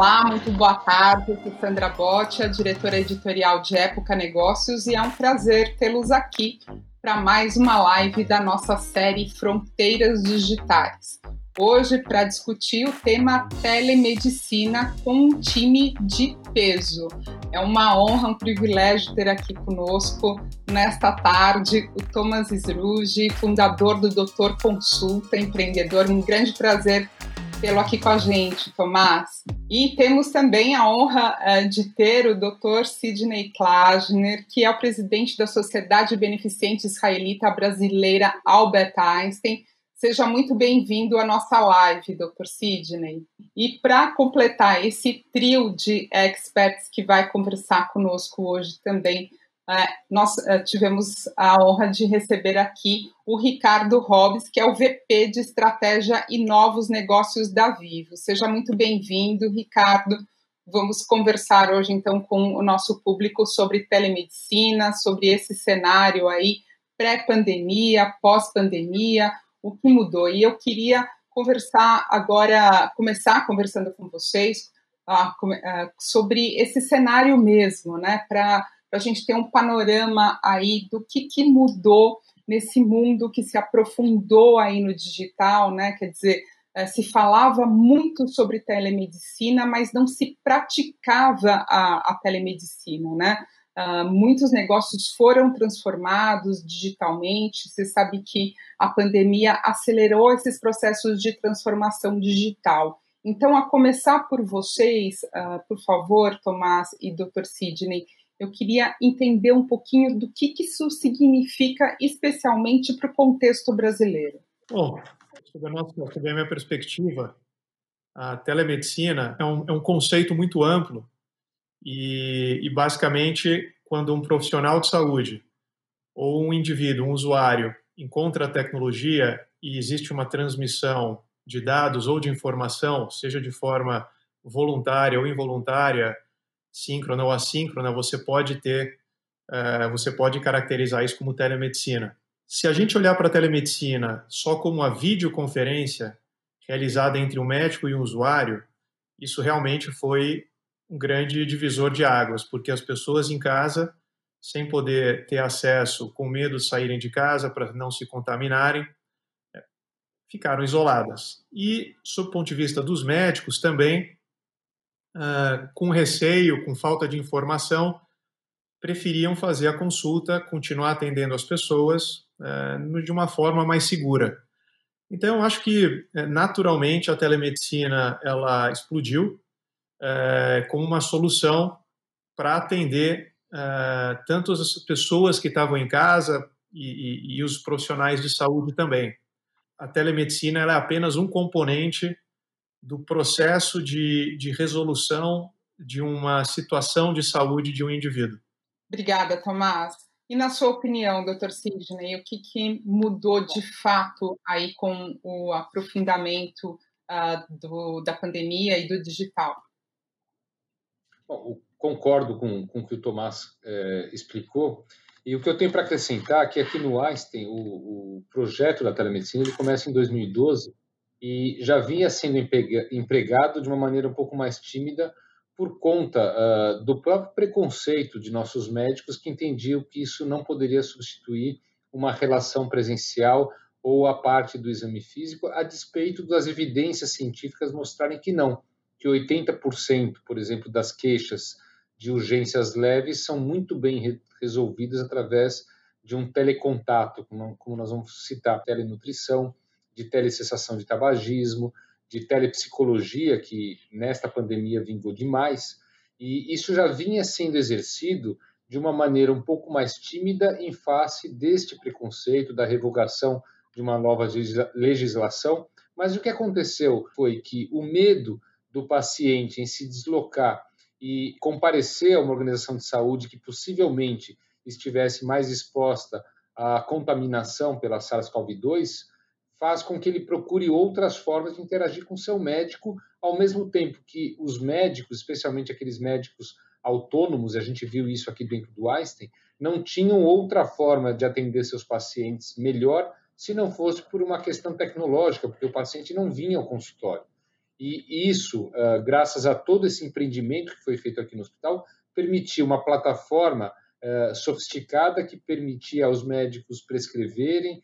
Olá, muito boa tarde. Eu sou Sandra Botti, diretora editorial de Época Negócios, e é um prazer tê-los aqui para mais uma live da nossa série Fronteiras Digitais. Hoje, para discutir o tema telemedicina com um time de peso. É uma honra, um privilégio ter aqui conosco nesta tarde o Thomas Sruge, fundador do Doutor Consulta, empreendedor. Um grande prazer tê-lo aqui com a gente, Tomás. E temos também a honra uh, de ter o Dr. Sidney Klajner, que é o presidente da Sociedade Beneficente Israelita Brasileira Albert Einstein. Seja muito bem-vindo à nossa live, Dr. Sidney. E para completar esse trio de experts que vai conversar conosco hoje também, nós é, tivemos a honra de receber aqui o Ricardo Hobbes, que é o VP de Estratégia e Novos Negócios da Vivo. Seja muito bem-vindo, Ricardo. Vamos conversar hoje, então, com o nosso público sobre telemedicina, sobre esse cenário aí, pré-pandemia, pós-pandemia, o que mudou. E eu queria conversar agora, começar conversando com vocês uh, uh, sobre esse cenário mesmo, né, para para a gente ter um panorama aí do que, que mudou nesse mundo que se aprofundou aí no digital, né? Quer dizer, eh, se falava muito sobre telemedicina, mas não se praticava a, a telemedicina, né? Uh, muitos negócios foram transformados digitalmente. Você sabe que a pandemia acelerou esses processos de transformação digital. Então, a começar por vocês, uh, por favor, Tomás e Dr. Sidney, eu queria entender um pouquinho do que, que isso significa, especialmente para o contexto brasileiro. Bom, sob a, nossa, sob a minha perspectiva, a telemedicina é um, é um conceito muito amplo e, e, basicamente, quando um profissional de saúde ou um indivíduo, um usuário, encontra a tecnologia e existe uma transmissão de dados ou de informação, seja de forma voluntária ou involuntária, síncrona ou assíncrona, você pode ter, uh, você pode caracterizar isso como telemedicina. Se a gente olhar para a telemedicina só como a videoconferência realizada entre um médico e um usuário, isso realmente foi um grande divisor de águas, porque as pessoas em casa, sem poder ter acesso, com medo de saírem de casa para não se contaminarem, é, ficaram isoladas. E, sob o ponto de vista dos médicos, também uh, com receio, com falta de informação, preferiam fazer a consulta, continuar atendendo as pessoas uh, de uma forma mais segura. Então, eu acho que eh, naturalmente a telemedicina ela explodiu uh, como uma solução para atender uh, tanto as pessoas que estavam em casa e, e, e, os profissionais de saúde também. A telemedicina é apenas um componente do processo de, de resolução de uma situação de saúde de um indivíduo. Obrigada, Tomás. E na sua opinião, doutor Sidney, o que, que mudou de fato aí com o aprofundamento uh, do, da pandemia e do digital? Bom, concordo com, com o que o Tomás é, explicou. E o que eu tenho para acrescentar é que aqui no Einstein, o, o projeto da telemedicina ele começa em 2012 e já vinha sendo empregado de uma maneira um pouco mais tímida por conta uh, do próprio preconceito de nossos médicos que entendiam que isso não poderia substituir uma relação presencial ou a parte do exame físico, a despeito das evidências científicas mostrarem que não, que 80%, por exemplo, das queixas de urgências leves são muito bem resolvidas através de um telecontato, como nós vamos citar, telenutrição, de telecessação de tabagismo, de telepsicologia, que nesta pandemia vingou demais, e isso já vinha sendo exercido de uma maneira um pouco mais tímida em face deste preconceito da revogação de uma nova legislação. Mas o que aconteceu foi que o medo do paciente em se deslocar e comparecer a uma organização de saúde que possivelmente estivesse mais exposta à contaminação pela SARS-CoV-2 faz com que ele procure outras formas de interagir com seu médico, ao mesmo tempo que os médicos, especialmente aqueles médicos autônomos, a gente viu isso aqui dentro do Einstein, não tinham outra forma de atender seus pacientes melhor se não fosse por uma questão tecnológica, porque o paciente não vinha ao consultório. E isso, graças a todo esse empreendimento que foi feito aqui no hospital, permitiu uma plataforma sofisticada que permitia aos médicos prescreverem,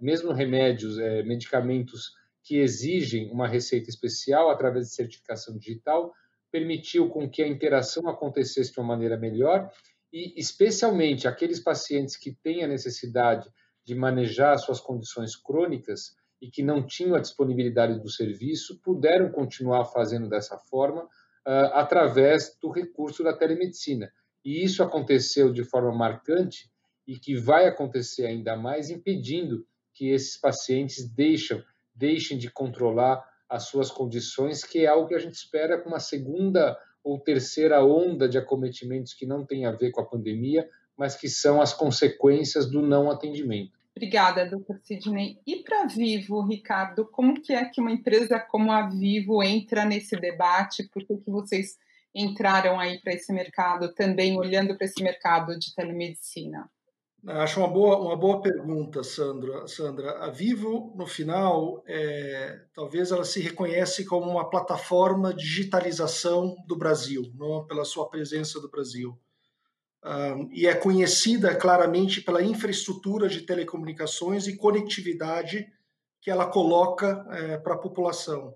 mesmo remédios, medicamentos que exigem uma receita especial através de certificação digital, permitiu com que a interação acontecesse de uma maneira melhor e, especialmente, aqueles pacientes que têm a necessidade de manejar suas condições crônicas e que não tinham a disponibilidade do serviço, puderam continuar fazendo dessa forma uh, através do recurso da telemedicina. E isso aconteceu de forma marcante e que vai acontecer ainda mais, impedindo que esses pacientes deixam, deixem de controlar as suas condições, que é algo que a gente espera com uma segunda ou terceira onda de acometimentos que não tem a ver com a pandemia, mas que são as consequências do não atendimento. Obrigada, doutor Sidney. E para Vivo, Ricardo, como que é que uma empresa como a Vivo entra nesse debate? Por que, que vocês entraram aí para esse mercado, também olhando para esse mercado de telemedicina? Acho uma boa, uma boa pergunta, Sandra. Sandra, a Vivo, no final, é, talvez ela se reconhece como uma plataforma de digitalização do Brasil, não pela sua presença do Brasil. Um, e é conhecida claramente pela infraestrutura de telecomunicações e conectividade que ela coloca é, para a população.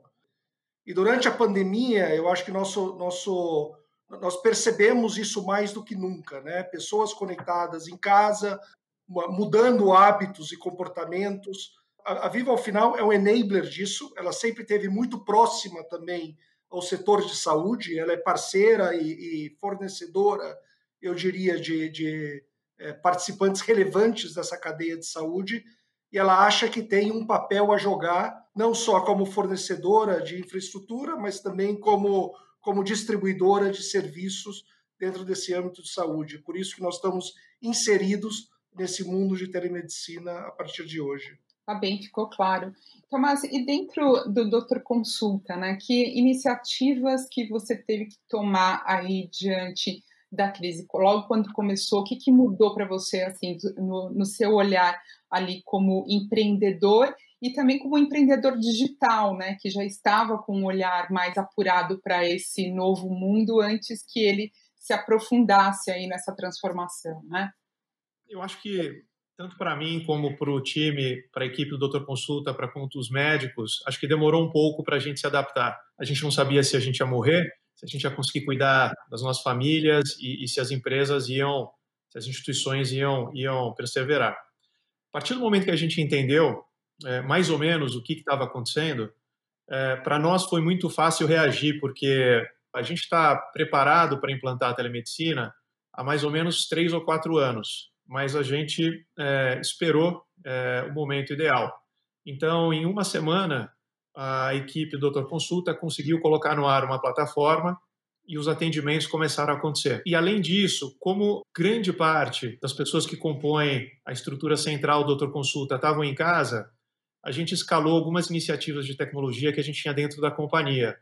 E durante a pandemia, eu acho que nosso, nosso nós percebemos isso mais do que nunca, né? Pessoas conectadas em casa, mudando hábitos e comportamentos. A, Viva, ao final, é um enabler disso. Ela sempre teve muito próxima também ao setor de saúde. Ela é parceira e, e fornecedora, eu diria, de, de é, participantes relevantes dessa cadeia de saúde. E ela acha que tem um papel a jogar, não só como fornecedora de infraestrutura, mas também como como distribuidora de serviços dentro desse âmbito de saúde. Por isso que nós estamos inseridos nesse mundo de telemedicina a partir de hoje. Tá bem, ficou claro. Tomás, e dentro do Doutor Consulta, né, que iniciativas que você teve que tomar aí diante da crise? Logo quando começou, o que, que mudou para você, assim, no, no seu olhar ali como empreendedor e também como empreendedor digital, né, que já estava com um olhar mais apurado para esse novo mundo antes que ele se aprofundasse aí nessa transformação, né? Eu acho que tanto para mim como para o time, para a equipe do Doutor Consulta, para os médicos, acho que demorou um pouco para a gente se adaptar. A gente não sabia se a gente ia morrer, se a gente ia conseguir cuidar das nossas famílias e, e se as empresas iam, se as instituições iam, iam perseverar. A partir do momento que a gente entendeu é, mais ou menos o que estava acontecendo, é, para nós foi muito fácil reagir, porque a gente está preparado para implantar a telemedicina há mais ou menos três ou quatro anos, mas a gente é, esperou é, o momento ideal. Então, em uma semana, a equipe do Doutor Consulta conseguiu colocar no ar uma plataforma e os atendimentos começaram a acontecer. E além disso, como grande parte das pessoas que compõem a estrutura central do Doutor Consulta estavam em casa, a gente escalou algumas iniciativas de tecnologia que a gente tinha dentro da companhia,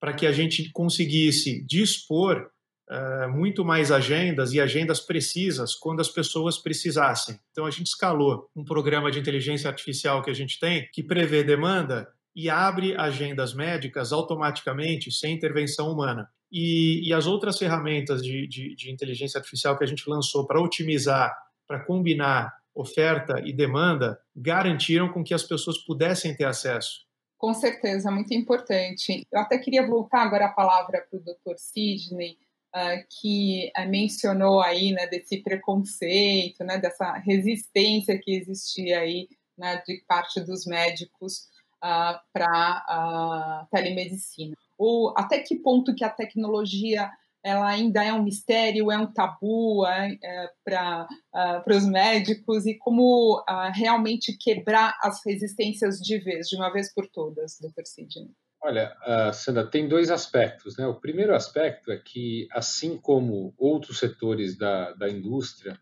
para que a gente conseguisse dispor uh, muito mais agendas e agendas precisas quando as pessoas precisassem. Então, a gente escalou um programa de inteligência artificial que a gente tem, que prevê demanda e abre agendas médicas automaticamente, sem intervenção humana. E, e as outras ferramentas de, de, de inteligência artificial que a gente lançou para otimizar, para combinar oferta e demanda garantiram com que as pessoas pudessem ter acesso. Com certeza, muito importante. Eu até queria voltar agora a palavra para o Dr. Sidney, uh, que uh, mencionou aí né, desse preconceito, né, dessa resistência que existia aí né, de parte dos médicos uh, para a telemedicina. Ou até que ponto que a tecnologia ela ainda é um mistério, é um tabu é, é, para uh, os médicos e como uh, realmente quebrar as resistências de vez, de uma vez por todas, doutor Sidney? Olha, uh, Sandra, tem dois aspectos. Né? O primeiro aspecto é que, assim como outros setores da, da indústria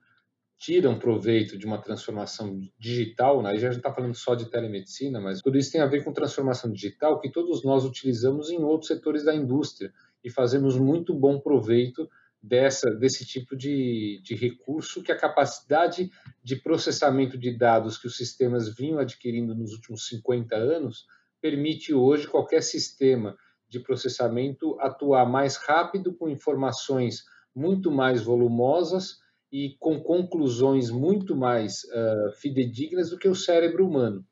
tiram proveito de uma transformação digital, né? já está falando só de telemedicina, mas tudo isso tem a ver com transformação digital que todos nós utilizamos em outros setores da indústria e fazemos muito bom proveito dessa, desse tipo de, de recurso que a capacidade de processamento de dados que os sistemas vinham adquirindo nos últimos 50 anos permite hoje qualquer sistema de processamento atuar mais rápido, com informações muito mais volumosas e com conclusões muito mais uh, fidedignas do que o cérebro humano.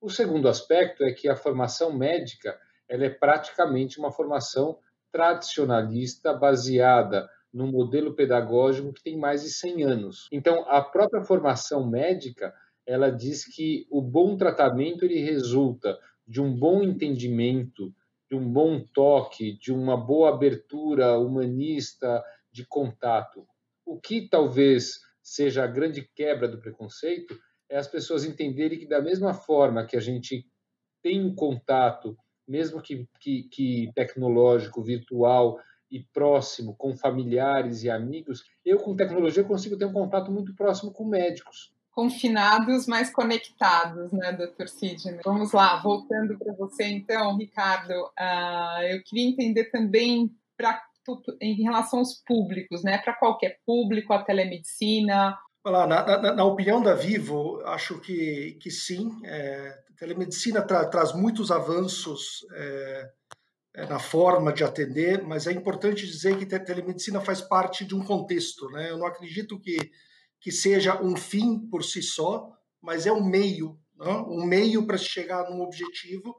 O segundo aspecto é que a formação médica ela é praticamente uma formação tradicionalista baseada num modelo pedagógico que tem mais de 100 anos. Então, a própria formação médica, ela diz que o bom tratamento ele resulta de um bom entendimento, de um bom toque, de uma boa abertura humanista de contato. O que talvez seja a grande quebra do preconceito é as pessoas entenderem que da mesma forma que a gente tem um contato, mesmo que, que, que tecnológico, virtual, e próximo com familiares e amigos, eu com tecnologia consigo ter um contato muito próximo com médicos. Confinados, mas conectados, né, doutor Sidney? Vamos lá, voltando para você então, Ricardo, uh, eu queria entender também para em relação aos públicos, né? Para qualquer público, a telemedicina. Olá, na, na, na, opinião da Vivo, acho que, que sim. É, telemedicina tra, traz muitos avanços é, é, na forma de atender, mas é importante dizer que telemedicina faz parte de um contexto. Né? Eu não acredito que, que seja um fim por si só, mas é um meio, né? um meio para chegar num objetivo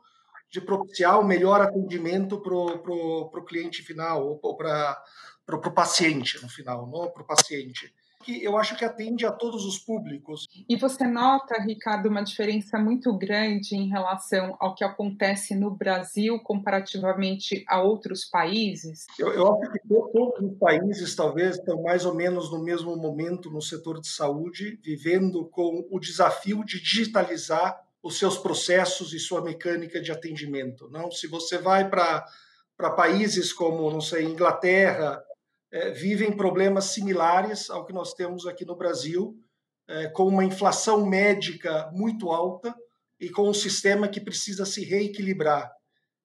de propiciar o melhor atendimento para o cliente final, ou para o paciente no final, para o paciente que eu acho que atende a todos os públicos. E você nota, Ricardo, uma diferença muito grande em relação ao que acontece no Brasil comparativamente a outros países? Eu, eu acho que todos os países talvez estão mais ou menos no mesmo momento no setor de saúde, vivendo com o desafio de digitalizar os seus processos e sua mecânica de atendimento. Não, se você vai para para países como, não sei, Inglaterra, é, vivem problemas similares ao que nós temos aqui no Brasil, é, com uma inflação médica muito alta e com um sistema que precisa se reequilibrar.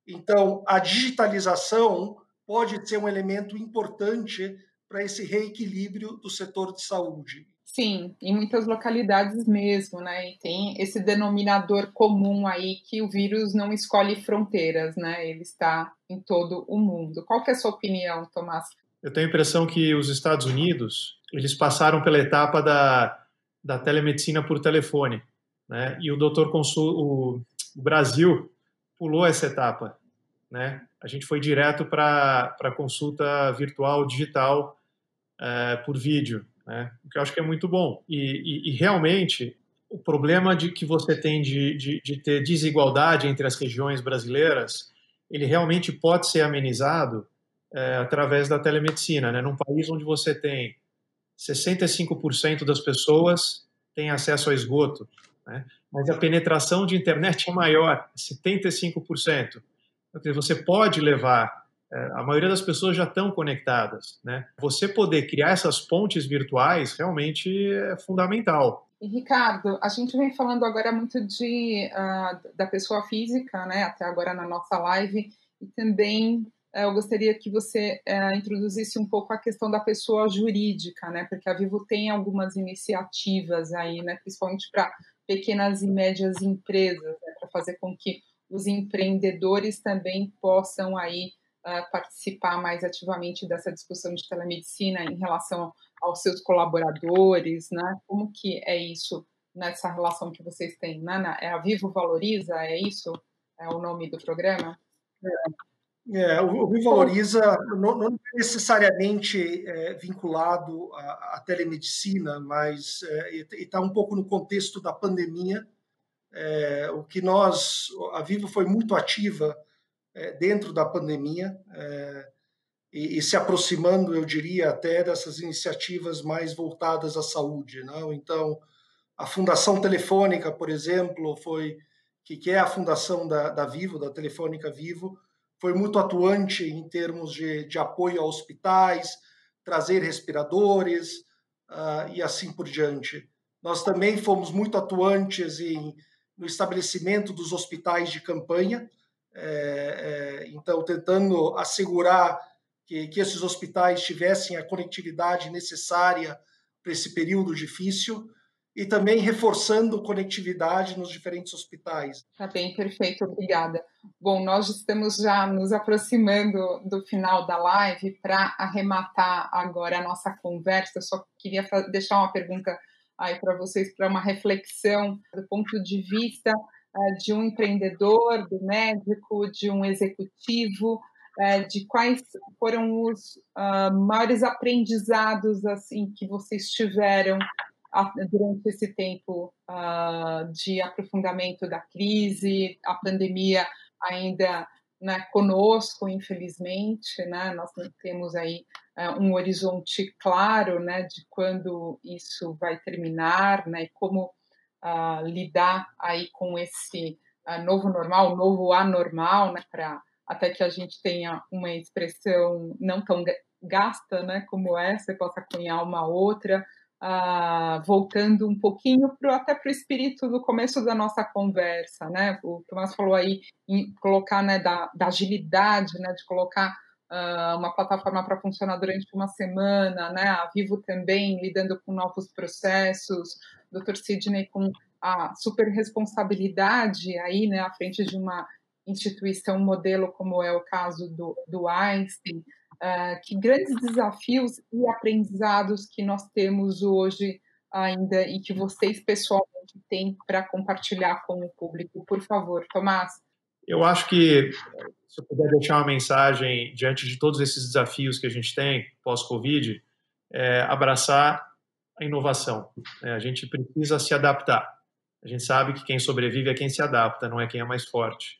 Então, a digitalização pode ser um elemento importante para esse reequilíbrio do setor de saúde. Sim, em muitas localidades mesmo, né? E tem esse denominador comum aí que o vírus não escolhe fronteiras, né? Ele está em todo o mundo. Qual que é a sua opinião, Tomás? Eu tenho a impressão que os Estados Unidos eles passaram pela etapa da, da telemedicina por telefone, né? E o doutor Consul, o, o Brasil pulou essa etapa, né? A gente foi direto para consulta virtual digital é, por vídeo, né? O que eu acho que é muito bom. E, e, e realmente o problema de que você tem de, de, de ter desigualdade entre as regiões brasileiras, ele realmente pode ser amenizado é, através da telemedicina. Né? Num país onde você tem 65% das pessoas têm acesso a esgoto, né? mas a penetração de internet é maior, 75%. Então, você pode levar, é, a maioria das pessoas já estão conectadas. Né? Você poder criar essas pontes virtuais realmente é fundamental. E, Ricardo, a gente vem falando agora muito de, uh, da pessoa física, né, até agora na nossa live, e também eu gostaria que você é, introduzisse um pouco a questão da pessoa jurídica, né? Porque a Vivo tem algumas iniciativas aí, né? Principalmente para pequenas e médias empresas, né? para fazer com que os empreendedores também possam aí uh, participar mais ativamente dessa discussão de telemedicina em relação aos seus colaboradores, né? Como que é isso nessa relação que vocês têm, né? É a Vivo Valoriza, é isso? É o nome do programa? É. É, o, o Valoriza não, não necessariamente é, vinculado à, à, telemedicina, mas é, está um pouco no contexto da pandemia. É, o que nós, a Vivo foi muito ativa é, dentro da pandemia é, e, e, se aproximando, eu diria, até dessas iniciativas mais voltadas à saúde. Não? Então, a Fundação Telefônica, por exemplo, foi que, que é a fundação da, da Vivo, da Telefônica Vivo, foi muito atuante em termos de, de apoio a hospitais, trazer respiradores uh, e assim por diante. Nós também fomos muito atuantes em, no estabelecimento dos hospitais de campanha, é, é, então tentando assegurar que, que esses hospitais tivessem a conectividade necessária para esse período difícil. E também reforçando conectividade nos diferentes hospitais. Tá bem, perfeito, obrigada. Bom, nós estamos já nos aproximando do final da live para arrematar agora a nossa conversa. Eu só queria deixar uma pergunta aí para vocês para uma reflexão do ponto de vista uh, de um empreendedor, do médico, de um executivo, uh, de quais foram os uh, maiores aprendizados assim que vocês tiveram durante esse tempo uh, de aprofundamento da crise, a pandemia ainda né, conosco, infelizmente, né, nós não temos aí uh, um horizonte claro né, de quando isso vai terminar, né, e como uh, lidar aí com esse novo normal, novo anormal, né, para até que a gente tenha uma expressão não tão gasta, né, como essa, e possa cunhar uma outra, ah, voltando um pouquinho pro, até para o espírito do começo da nossa conversa, né? O Tomás falou aí em colocar, né, da, da agilidade, né, de colocar uh, uma plataforma para funcionar durante uma semana, né? A Vivo também lidando com novos processos, Dr. Sidney com a super responsabilidade aí, né, à frente de uma instituição modelo como é o caso do, do Einstein, uh, que grandes desafios e aprendizados que nós temos hoje ainda e que vocês pessoalmente têm para compartilhar com o público. Por favor, Tomás. Eu acho que, se eu puder deixar uma mensagem diante de todos esses desafios que a gente tem pós-Covid, é abraçar a inovação. Né? A gente precisa se adaptar. A gente sabe que quem sobrevive é quem se adapta, não é quem é mais forte.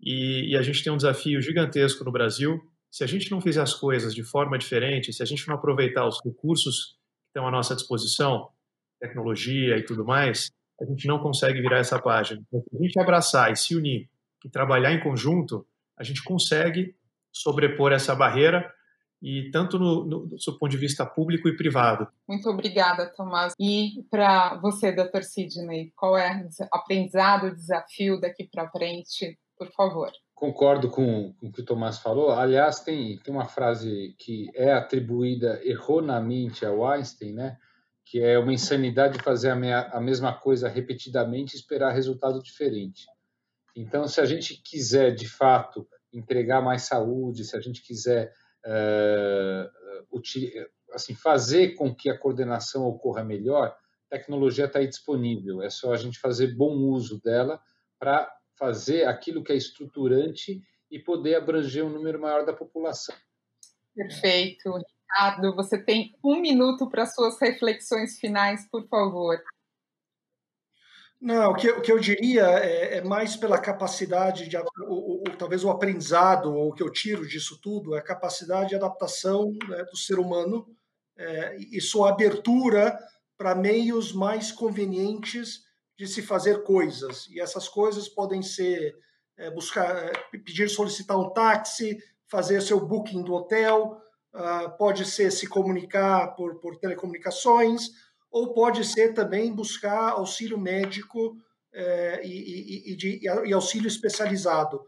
E, e a gente tem um desafio gigantesco no Brasil, se a gente não fizer as coisas de forma diferente, se a gente não aproveitar os recursos que estão à nossa disposição, tecnologia e tudo mais, a gente não consegue virar essa página. Então, se a gente abraçar e se unir e trabalhar em conjunto, a gente consegue sobrepor essa barreira e tanto no, no, do seu ponto de vista público e privado. Muito obrigada, Tomás. E para você, Dr. Sidney, qual é o aprendizado, o desafio daqui para frente, por favor? Concordo com, com o que o Tomás falou. Aliás, tem, tem uma frase que é atribuída erroneamente ao Einstein, né? que é uma insanidade fazer a, meia, a mesma coisa repetidamente e esperar resultado diferente. Então, se a gente quiser, de fato, entregar mais saúde, se a gente quiser uh, assim, fazer com que a coordenação ocorra melhor, a tecnologia está aí disponível. É só a gente fazer bom uso dela para fazer aquilo que é estruturante e poder abranger um número maior da população. Perfeito. Ricardo, você tem um minuto para suas reflexões finais, por favor. Não, o que, o que eu diria é, é, mais pela capacidade de, o, o, talvez o aprendizado, ou o que eu tiro disso tudo, é a capacidade de adaptação né, do ser humano é, e sua abertura para meios mais convenientes de se fazer coisas. E essas coisas podem ser é, buscar, é, pedir solicitar um táxi, fazer seu booking do hotel, uh, pode ser se comunicar por, por telecomunicações, ou pode ser também buscar auxílio médico é, e, e, de, e, auxílio especializado.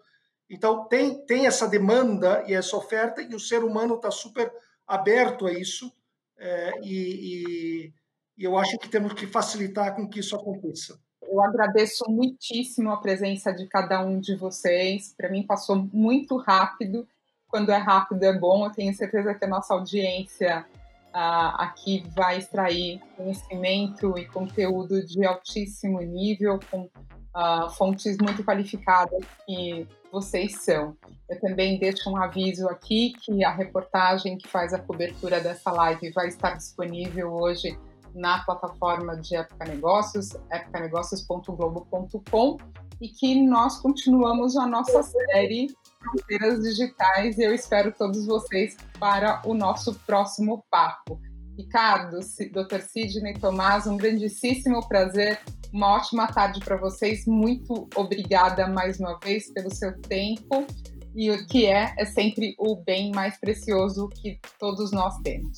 Então, tem, tem essa demanda e essa oferta, e o ser humano está super aberto a isso, é, e, e eu acho que temos que facilitar com que isso aconteça. Eu agradeço muitíssimo a presença de cada um de vocês. Para mim passou muito rápido. Quando é rápido é bom. Eu tenho certeza que a nossa audiência uh, aqui vai extrair conhecimento e conteúdo de altíssimo nível, com uh, fontes muito qualificadas que vocês são. Eu também deixo um aviso aqui que a reportagem que faz a cobertura dessa live vai estar disponível hoje na plataforma de Época Negócios, epocanegócios.globo.com, e que nós continuamos a nossa série Fronteiras Digitais e eu espero todos vocês para o nosso próximo papo. Ricardo, Dr. Sidney Tomás, um grandíssimo prazer, uma ótima tarde para vocês. Muito obrigada mais uma vez pelo seu tempo e o que é é sempre o bem mais precioso que todos nós temos.